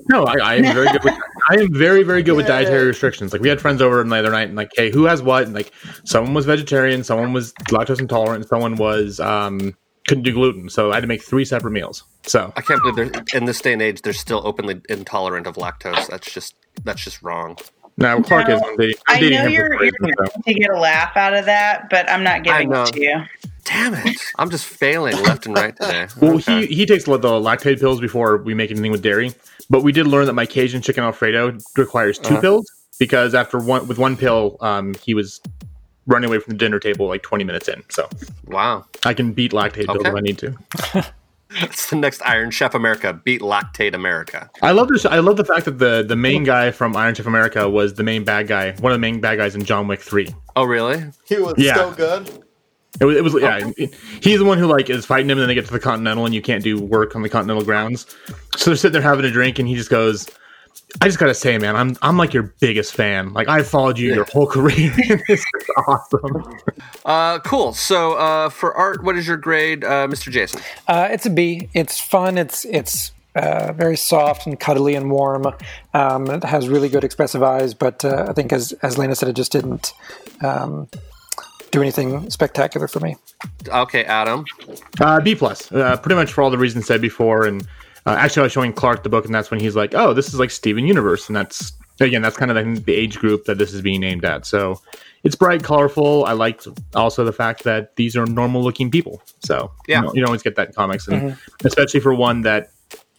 No, I, I am very good. With, I am very, very good with dietary restrictions. Like we had friends over the other night, and like, hey, who has what? And like, someone was vegetarian, someone was lactose intolerant, someone was um couldn't do gluten. So I had to make three separate meals. So I can't believe they're in this day and age. They're still openly intolerant of lactose. That's just that's just wrong. now Clark is. I'm dating, I'm I dating know you're, some you're going to get a laugh out of that, but I'm not giving it to you. Damn it! I'm just failing left and right today. Well, Okay. he he takes the the Lactaid pills before we make anything with dairy. But we did learn that my Cajun chicken Alfredo requires 2 Uh-huh. pills because after one with one pill, um, he was running away from the dinner table like 20 minutes in. So wow. I can beat Lactaid pills if I need to. It's the next Iron Chef America beat Lactate America. I love this. I love the fact that the the main guy from Iron Chef America was the main bad guy, one of the main bad guys in John Wick Three. Oh really? He was Yeah. so good. It was, it was yeah. He's the one who like is fighting him, and then they get to the Continental, and you can't do work on the Continental grounds. So they're sitting there having a drink, and he just goes, "I just gotta say, man, I'm I'm like your biggest fan. Like I've followed you your whole career. this is awesome." Uh, cool. So uh, for art, what is your grade, uh, Mr. Jason? Uh, it's a B. It's fun. It's it's uh, very soft and cuddly and warm. Um, it has really good expressive eyes, but uh, I think, as as Lena said, it just didn't um, do anything spectacular for me. Okay, Adam. Uh, B plus, uh, pretty much for all the reasons said before. And uh, actually, I was showing Clark the book, and that's when he's like, "Oh, this is like Steven Universe," and that's again, that's kind of the, the age group that this is being aimed at. So it's bright, colorful. I liked also the fact that these are normal looking people. So Yeah. you, know, you don't always get that in comics, and especially for one that,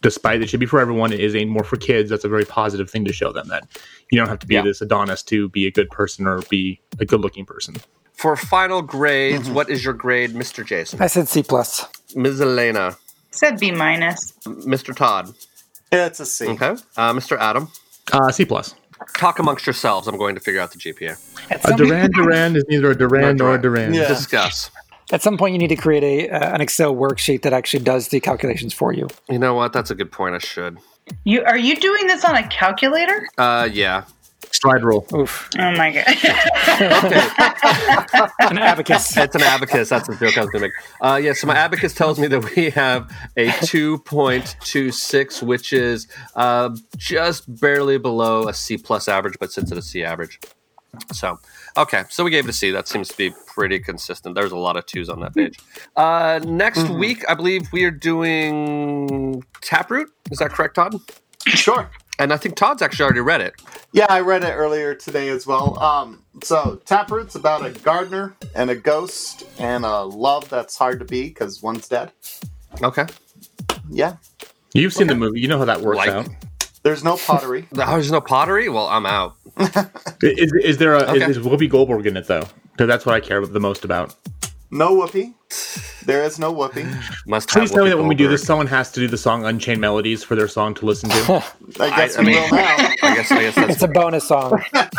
despite it should be for everyone, it is aimed more for kids. That's a very positive thing to show them that you don't have to be Yeah. this Adonis to be a good person or be a good looking person. For final grades, what is your grade, Mr. Jason? I said C plus. Ms. Elena, Said B minus. Mr. Todd. Yeah, it's a C. Okay. Uh, Mr. Adam. Uh, C plus. Talk amongst yourselves. I'm going to figure out the GPA. A some, Duran Duran is neither a Duran No, nor a Duran. Duran. Yeah. Discuss. at some point, you need to create a uh, an Excel worksheet that actually does the calculations for you. You know what? That's a good point. I should. You are you doing this on a calculator? Uh, yeah. Slide rule. Oof. Oh my god! okay. An abacus. It's an abacus. That's the joke I was going to make. Uh, yeah, so my abacus tells me that we have a 2.26, which is uh, just barely below a C plus average, but sits at a C average. So, okay, so we gave it a C. That seems to be pretty consistent. There's a lot of twos on that page. Uh, next Mm-hmm. week, I believe we are doing Taproot. Is that correct, Todd? Sure. And I think Todd's actually already read it. Yeah, I read it earlier today as well. Um, so Taproot's about a gardener and a ghost and a love that's hard to be because one's dead. Okay. Yeah. You've seen the movie. You know how that works Like- out. There's no pottery. Oh, there's no pottery? Well, I'm out. Is, is there a Okay. is, is Whoopi Goldberg in it though? Because that's what I care the most about. No whoopee. There is no whoopee. Must Please have tell me that when we do this, someone has to do the song "Unchained Melodies" for their song to listen to. I guess I we mean- will now. I guess, I guess that's It's a bonus song. now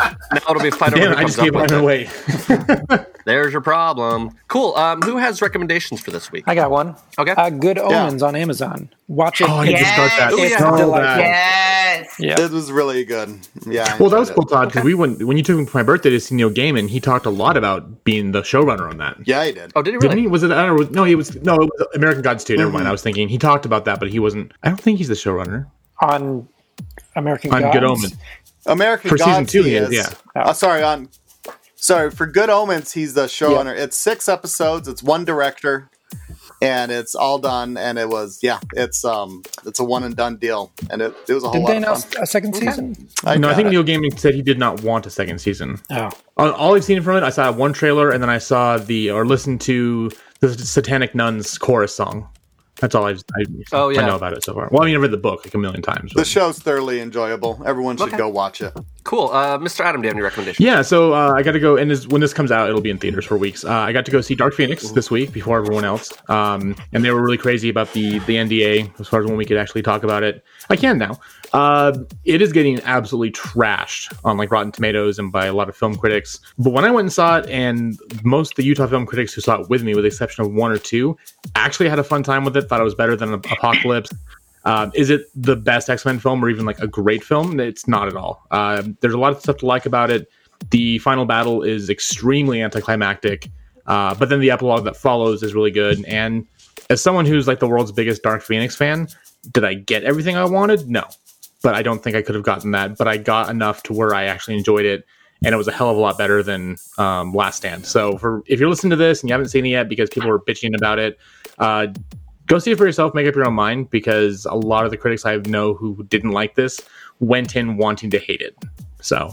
it'll be a fight over Damn, who I comes just up gave with mine it. away. There's your problem. Cool. Um, who has recommendations for this week? I got one. Okay. Uh, Good Omens on Amazon. Watch it. Oh, I need to start that. Yes. It's so bad. Yes. Yeah. It was really good. Yeah. I Well, that was cool. Todd, because we went when you took me for my birthday to see Neil Gaiman. He talked a lot about being the showrunner on that. Yeah, I did. Oh, did he Didn't really? he? Was it? I don't know. No, he was. No, it was American Gods too. Never Mm-hmm. mind. I was thinking he talked about that, but he wasn't. I don't think he's the showrunner On American on Gods. Good Omens. American For season two, he he is, is. yeah. Uh, sorry, on sorry for Good Omens, he's the showrunner. It's six episodes. It's one director, and it's all done. And it was yeah, it's um, it's a one and done deal, and it, it was a whole Did lot they of announce fun. a second season? I no, I think it. Neil Gaiman said he did not want a second season. Oh. All, all I've seen from it, I saw one trailer, and then I saw the or listened to the Satanic Nuns chorus song. That's all I've, I, Oh, yeah. I know about it so far. Well, I mean, I read the book like a million times. The but- show's thoroughly enjoyable. Everyone should Okay. go watch it. Cool. Uh, Mr. Adam, do you have any recommendations? Yeah, so uh, I got to go, and this, when this comes out, it'll be in theaters for weeks. Uh, I got to go see Dark Phoenix this week before everyone else, um, and they were really crazy about the the NDA as far as when we could actually talk about it. I can now. Uh, it is getting absolutely trashed on like Rotten Tomatoes and by a lot of film critics. But when I went and saw it, and most of the Utah film critics who saw it with me, with the exception of one or two, actually had a fun time with it. Thought it was better than Apocalypse. Um, is it the best X Men film or even like a great film? It's not at all. Uh, there's a lot of stuff to like about it. The final battle is extremely anticlimactic, uh, but then the epilogue that follows is really good. And as someone who's like the world's biggest Dark Phoenix fan, did I get everything I wanted? No, but I don't think I could have gotten that. But I got enough to where I actually enjoyed it, and it was a hell of a lot better than um, Last Stand. So for if you're listening to this and you haven't seen it yet because people were bitching about it, uh, go see it for yourself make up your own mind because a lot of the critics i know who didn't like this went in wanting to hate it so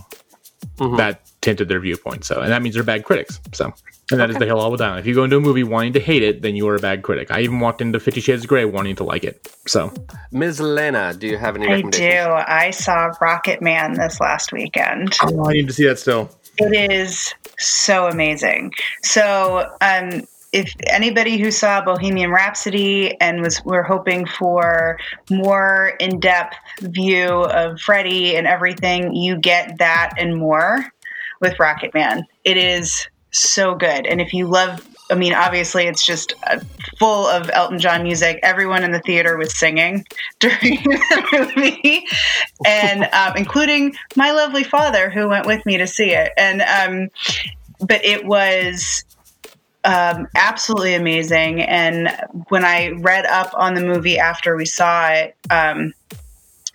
Mhm. that tinted their viewpoint. So and that means they're bad critics. So and that is the hill all down if you go into a movie wanting to hate it then you are a bad critic. I even walked into 50 shades of gray wanting to like it. So. Ms. Lena, do you have any I do. I saw Rocketman this last weekend. oh, i need to see that still. It is so amazing. So, um, if anybody who saw Bohemian Rhapsody and was we're hoping for more in-depth view of Freddie and everything, you get that and more with Rocketman. It is so good. And if you love I mean, obviously, it's just uh, full of Elton John music. Everyone in the theater was singing during the movie, and um, including my lovely father, who went with me to see it. And um, but it was um, absolutely amazing. And when I read up on the movie after we saw it, um,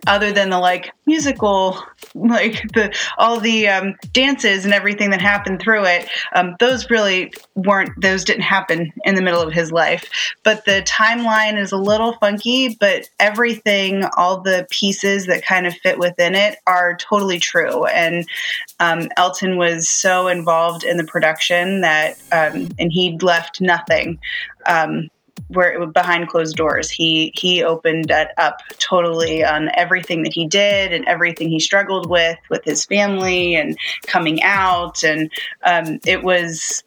other than the like musical, like the all the um, dances and everything that happened through it, um, those really weren't. Those didn't happen in the middle of his life. But the timeline is a little funky. But everything, all the pieces that kind of fit within it, are totally true. And um, Elton was so involved in the production that, um, and he left nothing. Where behind closed doors, he he opened that up totally on everything that he did and everything he struggled with with his family and coming out, and um, it was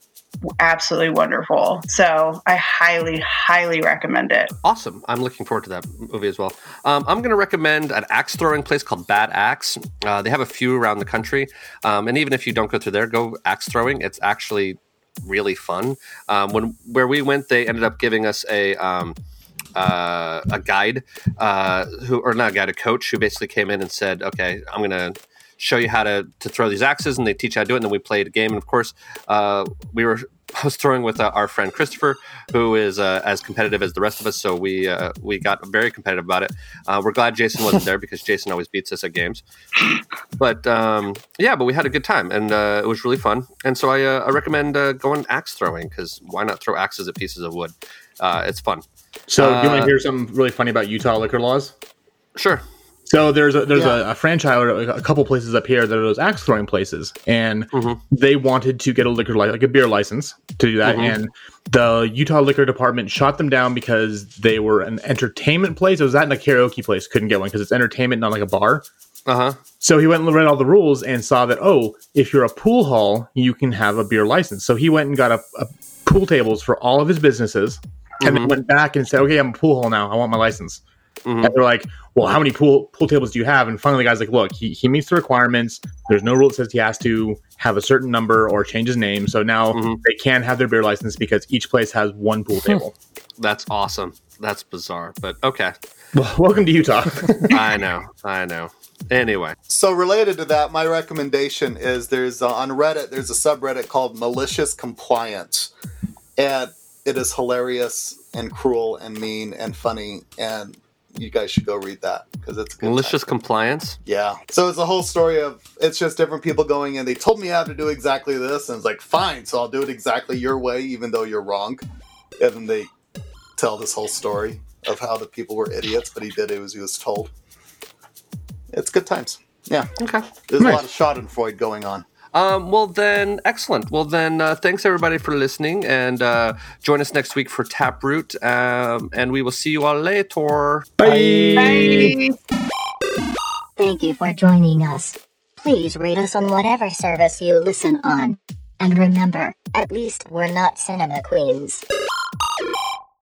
absolutely wonderful. So I highly, highly recommend it. Awesome. I'm looking forward to that movie as well. Um, I'm going to recommend an axe throwing place called Bad Axe. Uh, they have a few around the country. Um, and even if you don't go through there, go axe throwing. It's actually really fun. Um, when Where we went, they ended up giving us a. Um, uh, a guide uh, who or not a guide a coach who basically came in and said okay i'm to show you how to, to throw these axes and they teach you how to do it and then we played a game and of course uh, we were I was throwing with uh, our friend Christopher, who is uh, as competitive as the rest of us. So we uh, we got very competitive about it. Uh, we're glad Jason wasn't there because Jason always beats us at games. But um, yeah, but we had a good time and uh, it was really fun. And so I, uh, I recommend uh, going axe throwing because why not throw axes at pieces of wood? Uh, it's fun. So, do you want to hear something really funny about Utah liquor laws? Sure. So there's a there's Yeah. a, a franchise, or a couple places up here that are those axe throwing places, and Mhm. they wanted to get a liquor li- like a beer license to do that, Mhm. and the Utah Liquor Department shot them down because they were an entertainment place. It was that and a karaoke place couldn't get one because it's entertainment, not like a bar. Uh huh. So he went and read all the rules and saw that oh, if you're a pool hall, you can have a beer license. So he went and got a, a pool tables for all of his businesses, and then went back and said, okay, I'm a pool hall now. I want my license. Mhm. And they're like, well, how many pool pool tables do you have? And finally, the guy's like, look, he, he meets the requirements. There's no rule that says he has to have a certain number or change his name. So now Mhm. they can have their beer license because each place has one pool table. That's awesome. That's bizarre, but okay. well, welcome to Utah. I know. I know. Anyway. So related to that, my recommendation is there's uh, on Reddit there's a subreddit called malicious compliance, and it is hilarious and cruel and mean and funny, and you guys should go read that because it's good Malicious time. compliance. Yeah. So it's a whole story of it's just different people going in. They told me how to do exactly this, and it's like fine, so I'll do it exactly your way, even though you're wrong. And then they tell this whole story of how the people were idiots, but he did it as he was told. It's good times. Yeah. Okay. There's Nice. a lot of Schadenfreude going on. Um, well, then, excellent. Well, then, uh, thanks everybody for listening, and uh, join us next week for Taproot. Um, and we will see you all later. Bye. Thank you for joining us. Please rate us on whatever service you listen on. And remember, at least we're not cinema queens.